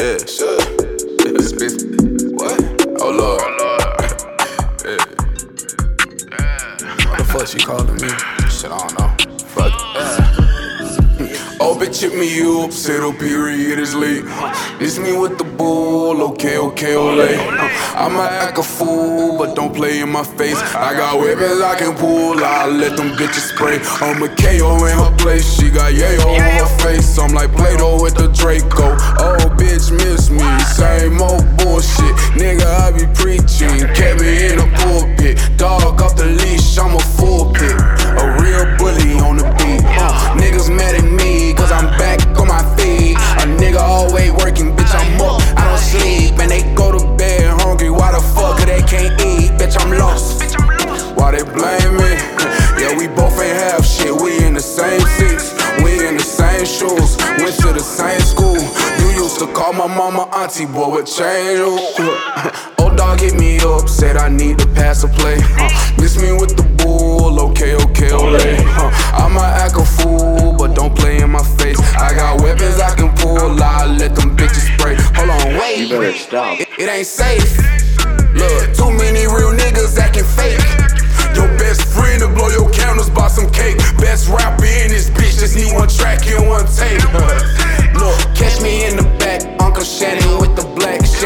Yeah, sure. This bitch. What? Oh lord. Oh yeah. What the fuck she calling me? Shit, I don't know. Fuck. Yeah. Oh, bitch, hit me up, settle oh, period is late. It's me with the bull, okay, okay, ole. I'ma act a fool, but don't play in my face. I got weapons I can pull, I let them bitches spray. I'm a KO in her place, she got yayo on her face. I'm like Play Doh with the Draco. Oh, bitch, miss me, same old bullshit. Nigga, Yeah, we both ain't have shit. We in the same seats, we in the same shoes, went to the same school. You used to call my mama auntie, boy, what change you? Old dog hit me up, said I need to pass a play. Uh, miss me with the bull, okay, okay, ole. Uh, I'ma act a fool, but don't play in my face. I got weapons I can pull, I let them bitches spray. Hold on, wait. You better stop. It, it ain't safe. Look, too many real niggas acting fake.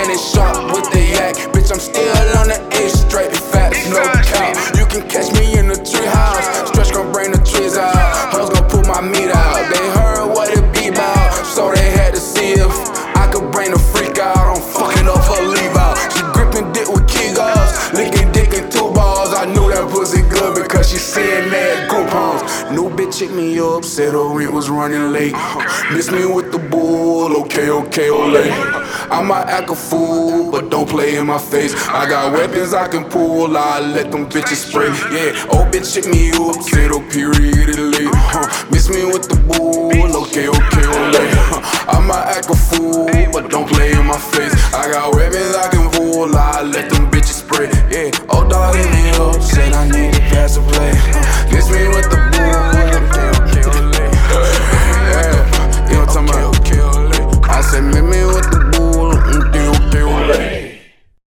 Shannon Sharpe with the yak. Bitch, I'm still on the A straight, facts, no cap. You can catch me in the tree house, stretch gon' bring the trees out. Hoes gon' pull my meat out. They heard what it be about, so they had to see if I could bring the freak out. I'm fucking up her leave out. She gripping dick with key guards, licking dick in two balls. I knew that pussy good because she saying that coupons. New bitch hit me up, said her rent was running late. Miss me with the bull, fool, okay, okay, ole. I might act a fool, but don't play in my face. I got weapons I can pull, I let them bitches spray. Yeah, oh bitch, hit me up, zero periodically. Huh. Miss me with the bull, okay, okay, ole. I might act a fool, but don't play in my face. I got weapons I can pull, I let them bitches spray. Yeah, oh dog, hit me up, said I need a pass play. Miss me with the bull.